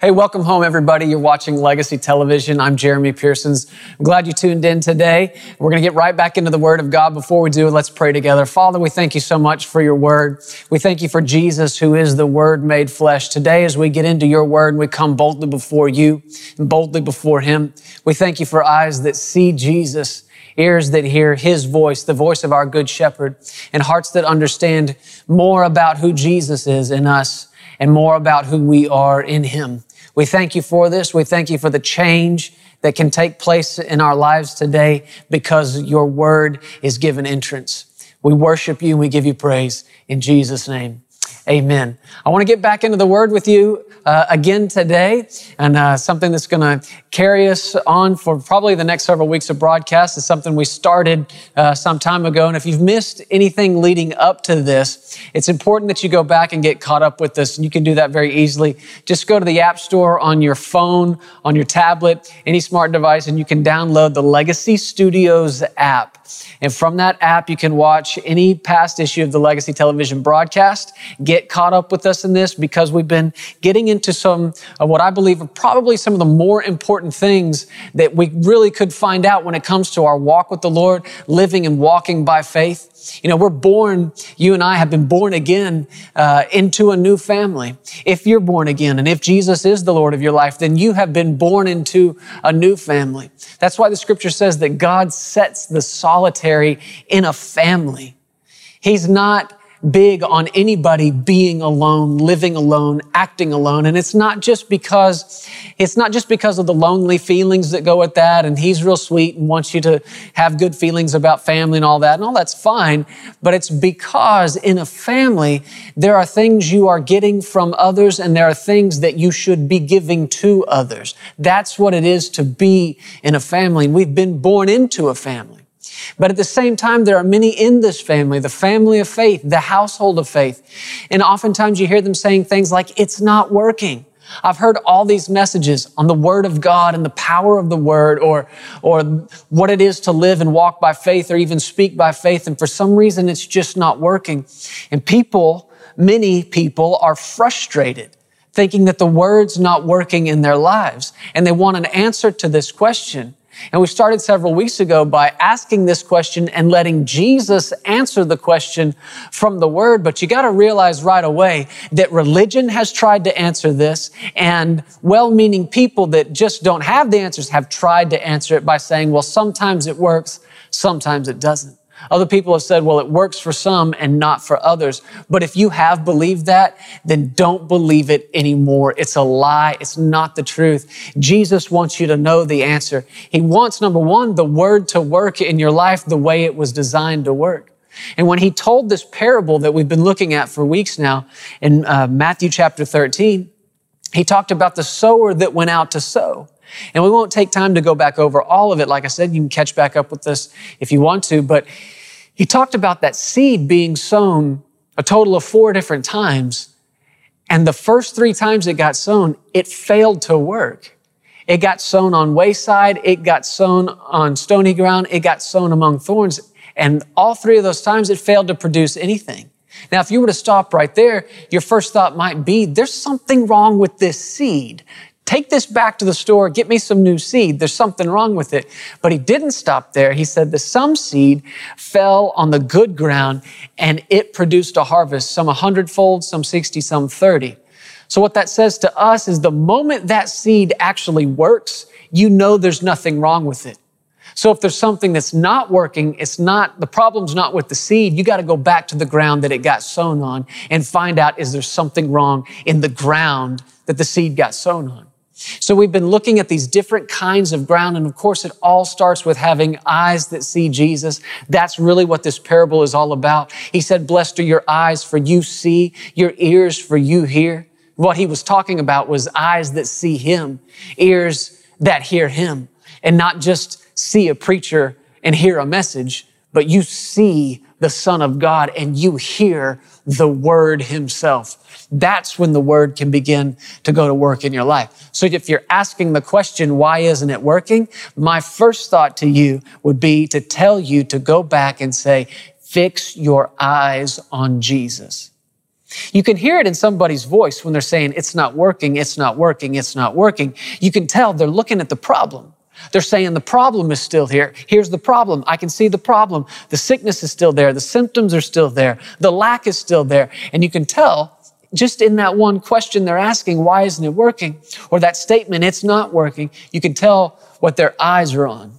Hey, welcome home, everybody. You're watching Legacy Television. I'm Jeremy Pearsons. I'm glad you tuned in today. We're going to get right back into the Word of God. Before we do, let's pray together. Father, we thank you so much for your Word. We thank you for Jesus, who is the Word made flesh. Today, as we get into your Word, we come boldly before you and boldly before Him. We thank you for eyes that see Jesus ears that hear his voice, the voice of our good shepherd, and hearts that understand more about who Jesus is in us and more about who we are in him. We thank you for this. We thank you for the change that can take place in our lives today because your word is given entrance. We worship you and we give you praise in Jesus' name. Amen. I want to get back into the Word with you uh, again today, and uh, something that's going to carry us on for probably the next several weeks of broadcast is something we started uh, some time ago. And if you've missed anything leading up to this, it's important that you go back and get caught up with this. And you can do that very easily. Just go to the App Store on your phone, on your tablet, any smart device, and you can download the Legacy Studios app. And from that app, you can watch any past issue of the Legacy Television broadcast. Get caught up with us in this because we've been getting into some of what I believe are probably some of the more important things that we really could find out when it comes to our walk with the Lord, living and walking by faith. You know, we're born, you and I have been born again uh, into a new family. If you're born again and if Jesus is the Lord of your life, then you have been born into a new family. That's why the scripture says that God sets the solitary in a family. He's not big on anybody being alone, living alone, acting alone. And it's not just because, it's not just because of the lonely feelings that go with that. And he's real sweet and wants you to have good feelings about family and all that. And all that's fine. But it's because in a family, there are things you are getting from others and there are things that you should be giving to others. That's what it is to be in a family. And we've been born into a family. But at the same time, there are many in this family, the family of faith, the household of faith. And oftentimes you hear them saying things like, it's not working. I've heard all these messages on the word of God and the power of the word or, or what it is to live and walk by faith or even speak by faith. And for some reason, it's just not working. And people, many people are frustrated thinking that the word's not working in their lives. And they want an answer to this question. And we started several weeks ago by asking this question and letting Jesus answer the question from the word. But you got to realize right away that religion has tried to answer this and well-meaning people that just don't have the answers have tried to answer it by saying, well, sometimes it works, sometimes it doesn't. Other people have said, well, it works for some and not for others. But if you have believed that, then don't believe it anymore. It's a lie. It's not the truth. Jesus wants you to know the answer. He wants, number one, the word to work in your life the way it was designed to work. And when he told this parable that we've been looking at for weeks now in uh, Matthew chapter 13, he talked about the sower that went out to sow. And we won't take time to go back over all of it. Like I said, you can catch back up with this if you want to. But he talked about that seed being sown a total of four different times. And the first three times it got sown, it failed to work. It got sown on wayside. It got sown on stony ground. It got sown among thorns. And all three of those times it failed to produce anything. Now, if you were to stop right there, your first thought might be, there's something wrong with this seed. Take this back to the store, get me some new seed. There's something wrong with it. But he didn't stop there. He said the some seed fell on the good ground and it produced a harvest, some a hundredfold, some 60, some 30. So what that says to us is the moment that seed actually works, you know there's nothing wrong with it. So if there's something that's not working, it's not, the problem's not with the seed. You got to go back to the ground that it got sown on and find out, is there something wrong in the ground that the seed got sown on? So we've been looking at these different kinds of ground. And of course, it all starts with having eyes that see Jesus. That's really what this parable is all about. He said, blessed are your eyes for you see, your ears for you hear. What he was talking about was eyes that see him, ears that hear him, and not just see a preacher and hear a message, but you see the Son of God and you hear the Word Himself. That's when the Word can begin to go to work in your life. So if you're asking the question, why isn't it working? My first thought to you would be to tell you to go back and say, fix your eyes on Jesus. You can hear it in somebody's voice when they're saying, it's not working, it's not working, it's not working. You can tell they're looking at the problem. They're saying the problem is still here. Here's the problem. I can see the problem. The sickness is still there. The symptoms are still there. The lack is still there. And you can tell just in that one question they're asking, why isn't it working? Or that statement, it's not working. You can tell what their eyes are on.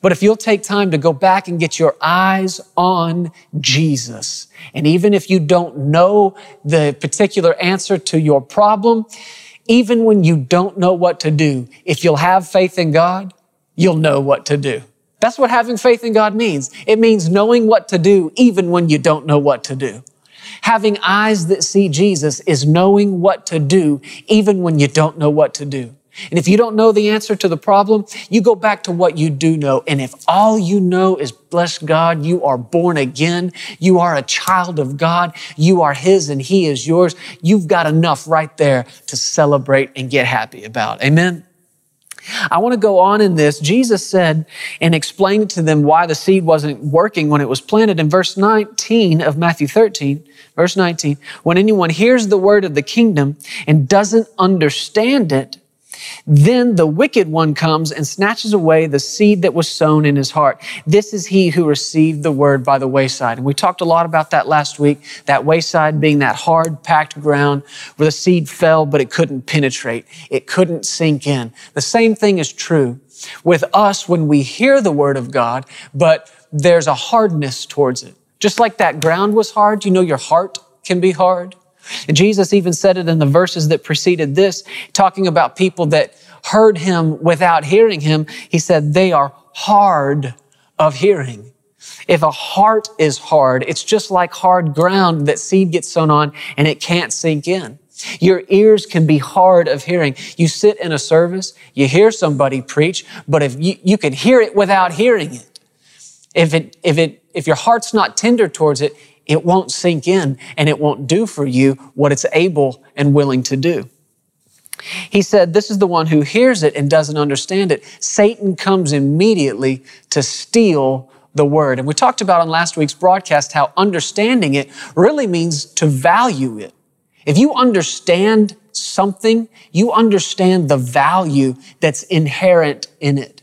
But if you'll take time to go back and get your eyes on Jesus, and even if you don't know the particular answer to your problem, even when you don't know what to do, if you'll have faith in God, you'll know what to do. That's what having faith in God means. It means knowing what to do even when you don't know what to do. Having eyes that see Jesus is knowing what to do even when you don't know what to do. And if you don't know the answer to the problem, you go back to what you do know. And if all you know is, bless God, you are born again, you are a child of God, you are His and He is yours, you've got enough right there to celebrate and get happy about. Amen. I want to go on in this. Jesus said and explained to them why the seed wasn't working when it was planted in verse 19 of Matthew 13, verse 19. When anyone hears the word of the kingdom and doesn't understand it, then the wicked one comes and snatches away the seed that was sown in his heart. This is he who received the word by the wayside. And we talked a lot about that last week, that wayside being that hard, packed ground where the seed fell, but it couldn't penetrate. It couldn't sink in. The same thing is true with us when we hear the word of God, but there's a hardness towards it. Just like that ground was hard, you know your heart can be hard. Jesus even said it in the verses that preceded this, talking about people that heard him without hearing him. He said, they are hard of hearing. If a heart is hard, it's just like hard ground that seed gets sown on and it can't sink in. Your ears can be hard of hearing. You sit in a service, you hear somebody preach, but if you, you can hear it without hearing it. If it, if it, if your heart's not tender towards it, it won't sink in and it won't do for you what it's able and willing to do. He said, This is the one who hears it and doesn't understand it. Satan comes immediately to steal the word. And we talked about on last week's broadcast how understanding it really means to value it. If you understand something, you understand the value that's inherent in it.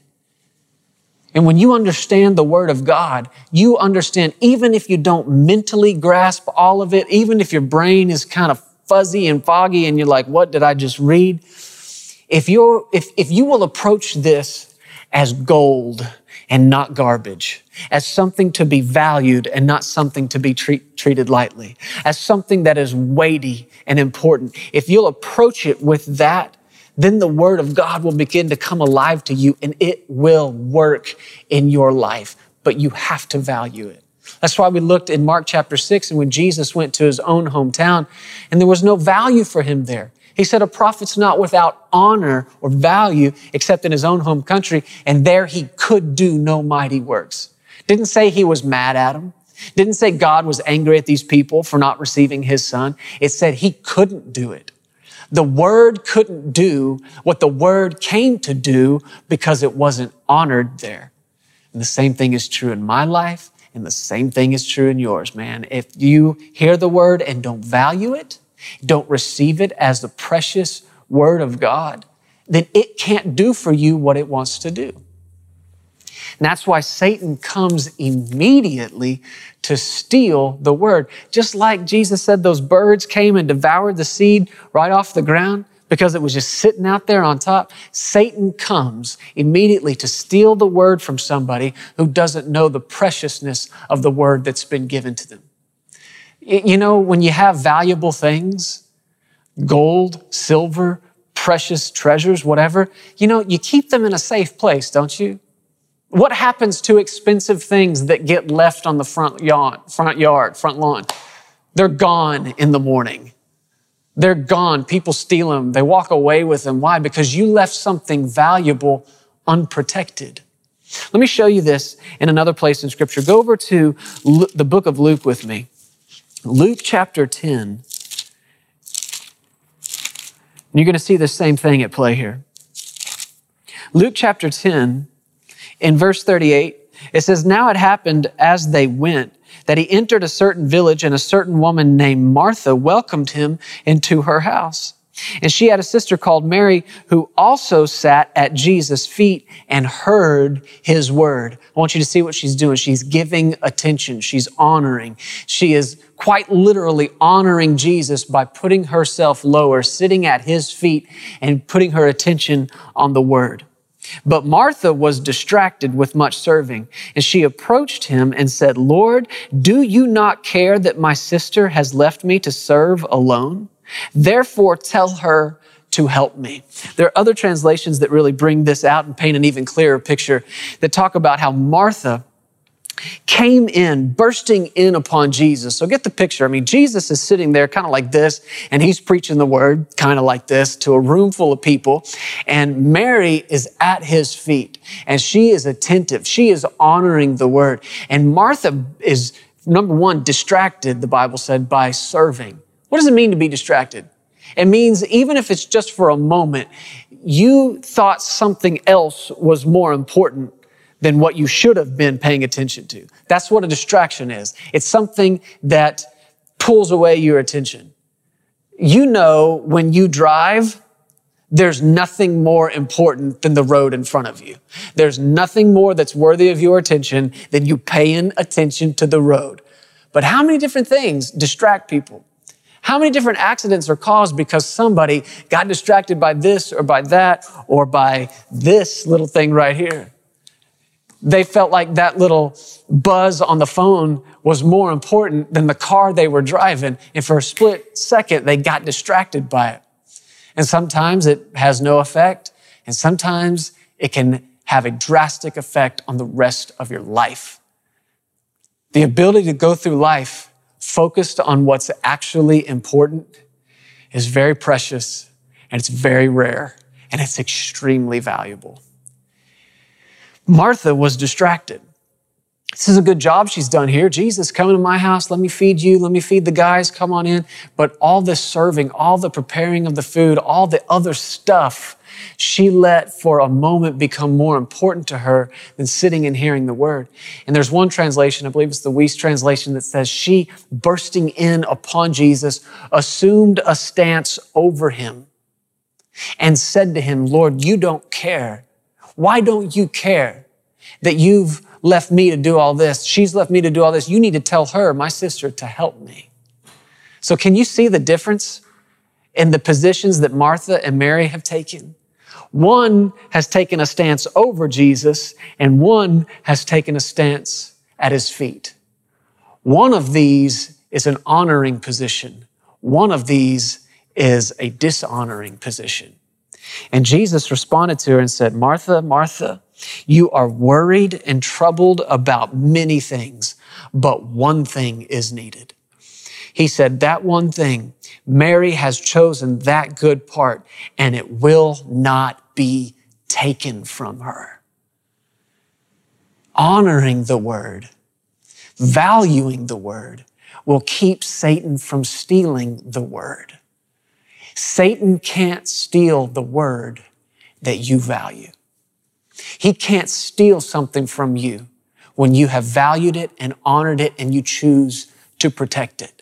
And when you understand the Word of God, you understand, even if you don't mentally grasp all of it, even if your brain is kind of fuzzy and foggy and you're like, what did I just read? If you're, if, if you will approach this as gold and not garbage, as something to be valued and not something to be treat, treated lightly, as something that is weighty and important, if you'll approach it with that then the word of God will begin to come alive to you and it will work in your life. But you have to value it. That's why we looked in Mark chapter six and when Jesus went to his own hometown and there was no value for him there. He said a prophet's not without honor or value except in his own home country. And there he could do no mighty works. Didn't say he was mad at them. Didn't say God was angry at these people for not receiving his son. It said he couldn't do it. The word couldn't do what the word came to do because it wasn't honored there. And the same thing is true in my life, and the same thing is true in yours, man. If you hear the word and don't value it, don't receive it as the precious word of God, then it can't do for you what it wants to do. And that's why Satan comes immediately to steal the word. Just like Jesus said, those birds came and devoured the seed right off the ground because it was just sitting out there on top. Satan comes immediately to steal the word from somebody who doesn't know the preciousness of the word that's been given to them. You know, when you have valuable things, gold, silver, precious treasures, whatever, you know, you keep them in a safe place, don't you? What happens to expensive things that get left on the front yard, front yard, front lawn? They're gone in the morning. They're gone. People steal them. They walk away with them. Why? Because you left something valuable unprotected. Let me show you this in another place in scripture. Go over to the book of Luke with me. Luke chapter 10. And you're going to see the same thing at play here. Luke chapter 10 in verse 38, It says, Now it happened as they went that he entered a certain village and a certain woman named Martha welcomed him into her house. And she had a sister called Mary who also sat at Jesus' feet and heard his word. I want you to see what she's doing. She's giving attention. She's honoring. She is quite literally honoring Jesus by putting herself lower, sitting at his feet and putting her attention on the word. But Martha was distracted with much serving, and she approached him and said, Lord, do you not care that my sister has left me to serve alone? Therefore, tell her to help me. There are other translations that really bring this out and paint an even clearer picture that talk about how Martha came in, bursting in upon Jesus. So get the picture. I mean, Jesus is sitting there kind of like this, and he's preaching the word kind of like this to a room full of people. And Mary is at his feet, and she is attentive. She is honoring the word. And Martha is, number one, distracted, the Bible said, by serving. What does it mean to be distracted? It means even if it's just for a moment, you thought something else was more important than what you should have been paying attention to. That's what a distraction is. It's something that pulls away your attention. You know, when you drive, there's nothing more important than the road in front of you. There's nothing more that's worthy of your attention than you paying attention to the road. But how many different things distract people? How many different accidents are caused because somebody got distracted by this or by that or by this little thing right here? They felt like that little buzz on the phone was more important than the car they were driving. And for a split second, they got distracted by it. And sometimes it has no effect. And sometimes it can have a drastic effect on the rest of your life. The ability to go through life focused on what's actually important is very precious and it's very rare and it's extremely valuable. Martha was distracted. This is a good job she's done here. Jesus, come into my house. Let me feed you. Let me feed the guys. Come on in. But all this serving, all the preparing of the food, all the other stuff, she let for a moment become more important to her than sitting and hearing the word. And there's one translation, I believe it's the Wuest translation, that says she, bursting in upon Jesus, assumed a stance over him and said to him, Lord, you don't care. Why don't you care that you've left me to do all this. She's left me to do all this. You need to tell her, my sister, to help me. So can you see the difference in the positions that Martha and Mary have taken? One has taken a stance over Jesus and one has taken a stance at his feet. One of these is an honoring position. One of these is a dishonoring position. And Jesus responded to her and said, Martha, Martha, you are worried and troubled about many things, but one thing is needed. He said, that one thing, Mary has chosen that good part and it will not be taken from her. Honoring the word, valuing the word will keep Satan from stealing the word. Satan can't steal the word that you value. He can't steal something from you when you have valued it and honored it and you choose to protect it.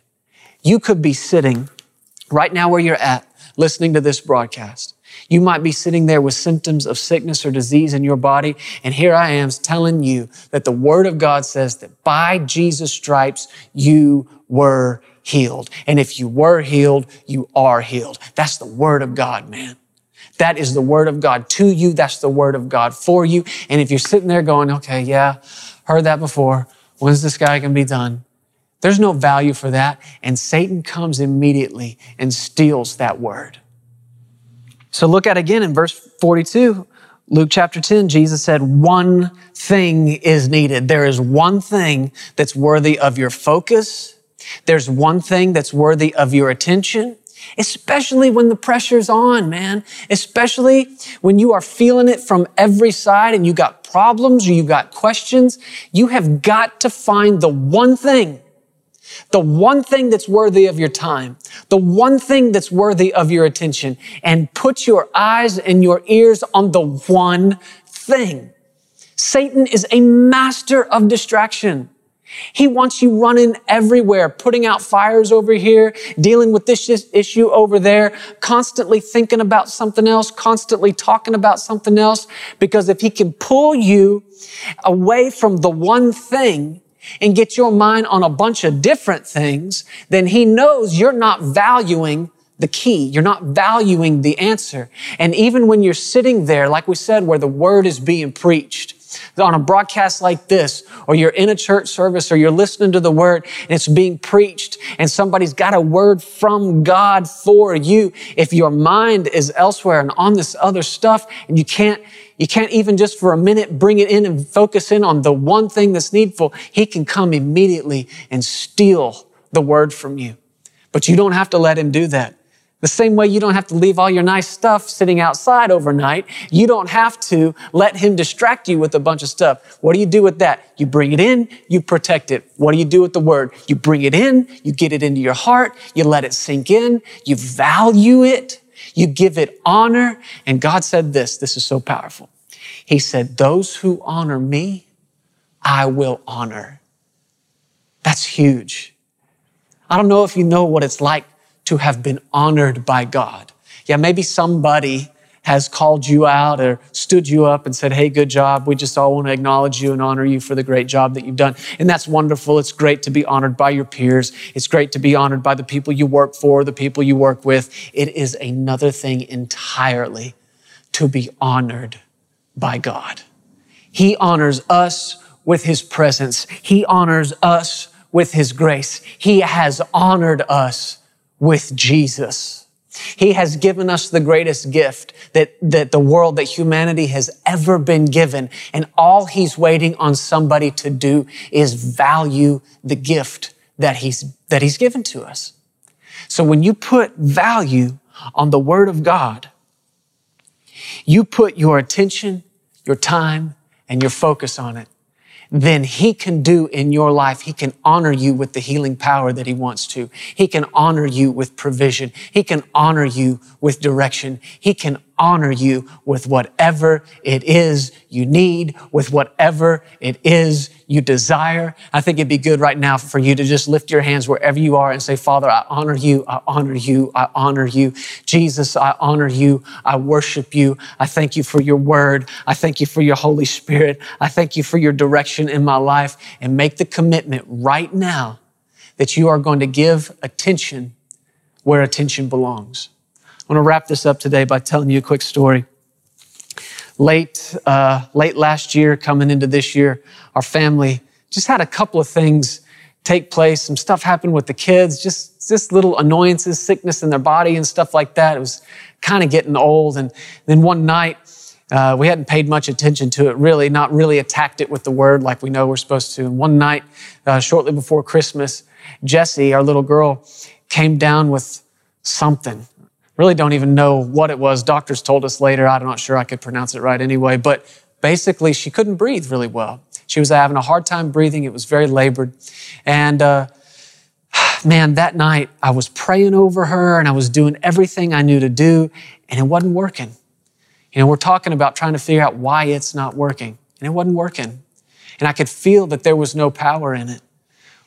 You could be sitting right now where you're at, listening to this broadcast. You might be sitting there with symptoms of sickness or disease in your body. And here I am telling you that the word of God says that by Jesus' stripes, you were healed. And if you were healed, you are healed. That's the word of God, man. That is the word of God to you. That's the word of God for you. And if you're sitting there going, okay, yeah, heard that before. When's this guy going to be done? There's no value for that. And Satan comes immediately and steals that word. So look at again in verse 42. Luke chapter 10, Jesus said, one thing is needed. There is one thing that's worthy of your focus. There's one thing that's worthy of your attention especially when the pressure's on, man. Especially when you are feeling it from every side and you got problems or you got questions. You have got to find the one thing, the one thing that's worthy of your time, the one thing that's worthy of your attention and put your eyes and your ears on the one thing. Satan is a master of distraction. He wants you running everywhere, putting out fires over here, dealing with this issue over there, constantly thinking about something else, constantly talking about something else. Because if he can pull you away from the one thing and get your mind on a bunch of different things, then he knows you're not valuing the key. You're not valuing the answer. And even when you're sitting there, like we said, where the word is being preached, on a broadcast like this, or you're in a church service, or you're listening to the word and it's being preached, and somebody's got a word from God for you. If your mind is elsewhere and on this other stuff, and you can't, you can't even just for a minute bring it in and focus in on the one thing that's needful, He can come immediately and steal the word from you. But you don't have to let Him do that. The same way you don't have to leave all your nice stuff sitting outside overnight. You don't have to let him distract you with a bunch of stuff. What do you do with that? You bring it in, you protect it. What do you do with the word? You bring it in, you get it into your heart, you let it sink in, you value it, you give it honor. And God said this, this is so powerful. He said, those who honor me, I will honor. That's huge. I don't know if you know what it's like to have been honored by God. Yeah, maybe somebody has called you out or stood you up and said, Hey, good job. We just all want to acknowledge you and honor you for the great job that you've done. And that's wonderful. It's great to be honored by your peers. It's great to be honored by the people you work for, the people you work with. It is another thing entirely to be honored by God. He honors us with his presence. He honors us with his grace. He has honored us with Jesus. He has given us the greatest gift that, that the world, that humanity has ever been given. And all he's waiting on somebody to do is value the gift that he's, that he's given to us. So when you put value on the word of God, you put your attention, your time, and your focus on it then he can do in your life. He can honor you with the healing power that he wants to. He can honor you with provision. He can honor you with direction. He can honor you with whatever it is you need, with whatever it is you desire. I think it'd be good right now for you to just lift your hands wherever you are and say, Father, I honor you. I honor you. I honor you. Jesus, I honor you. I worship you. I thank you for your word. I thank you for your Holy Spirit. I thank you for your direction in my life and make the commitment right now that you are going to give attention where attention belongs. I want to wrap this up today by telling you a quick story. Late, uh, late last year, coming into this year, our family just had a couple of things take place. Some stuff happened with the kids, just, just little annoyances, sickness in their body and stuff like that. It was kind of getting old. And then one night, uh, we hadn't paid much attention to it really, not really attacked it with the word like we know we're supposed to. And one night, uh, shortly before Christmas, Jessie, our little girl, came down with something really don't even know what it was. Doctors told us later. I'm not sure I could pronounce it right anyway, but basically she couldn't breathe really well. She was having a hard time breathing. It was very labored. And, uh, man, that night I was praying over her and I was doing everything I knew to do and it wasn't working. You know, we're talking about trying to figure out why it's not working and it wasn't working. And I could feel that there was no power in it.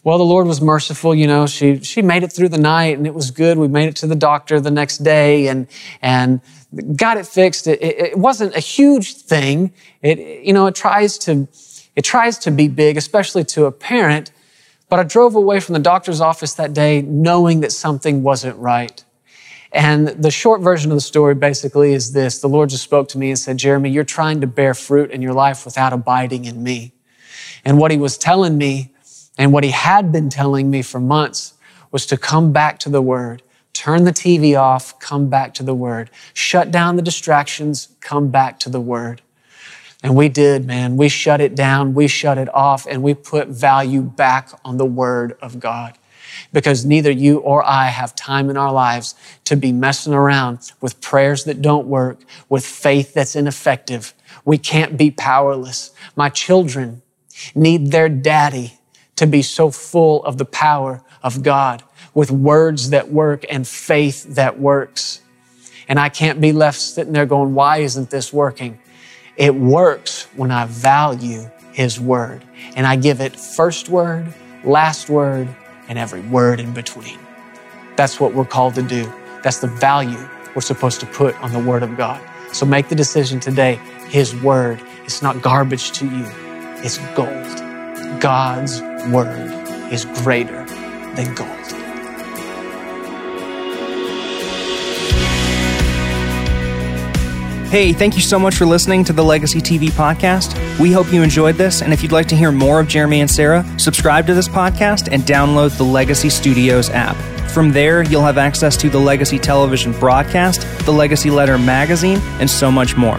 Well, the Lord was merciful. You know, she, she made it through the night and it was good. We made it to the doctor the next day and, and got it fixed. It, it, it wasn't a huge thing. It, you know, it tries to, it tries to be big, especially to a parent. But I drove away from the doctor's office that day knowing that something wasn't right. And the short version of the story basically is this. The Lord just spoke to me and said, Jeremy, you're trying to bear fruit in your life without abiding in me. And what he was telling me and what he had been telling me for months was to come back to the word, turn the TV off, come back to the word, shut down the distractions, come back to the word. And we did, man. We shut it down, we shut it off, and we put value back on the word of God. Because neither you or I have time in our lives to be messing around with prayers that don't work, with faith that's ineffective. We can't be powerless. My children need their daddy to be so full of the power of God with words that work and faith that works. And I can't be left sitting there going, why isn't this working? It works when I value His Word and I give it first word, last word, and every word in between. That's what we're called to do. That's the value we're supposed to put on the Word of God. So make the decision today. His Word is not garbage to you, it's gold. God's Word is greater than gold. Hey, thank you so much for listening to the Legacy TV podcast. We hope you enjoyed this, and if you'd like to hear more of Jeremy and Sarah, subscribe to this podcast and download the Legacy Studios app. From there, you'll have access to the Legacy Television broadcast, the Legacy Letter magazine, and so much more.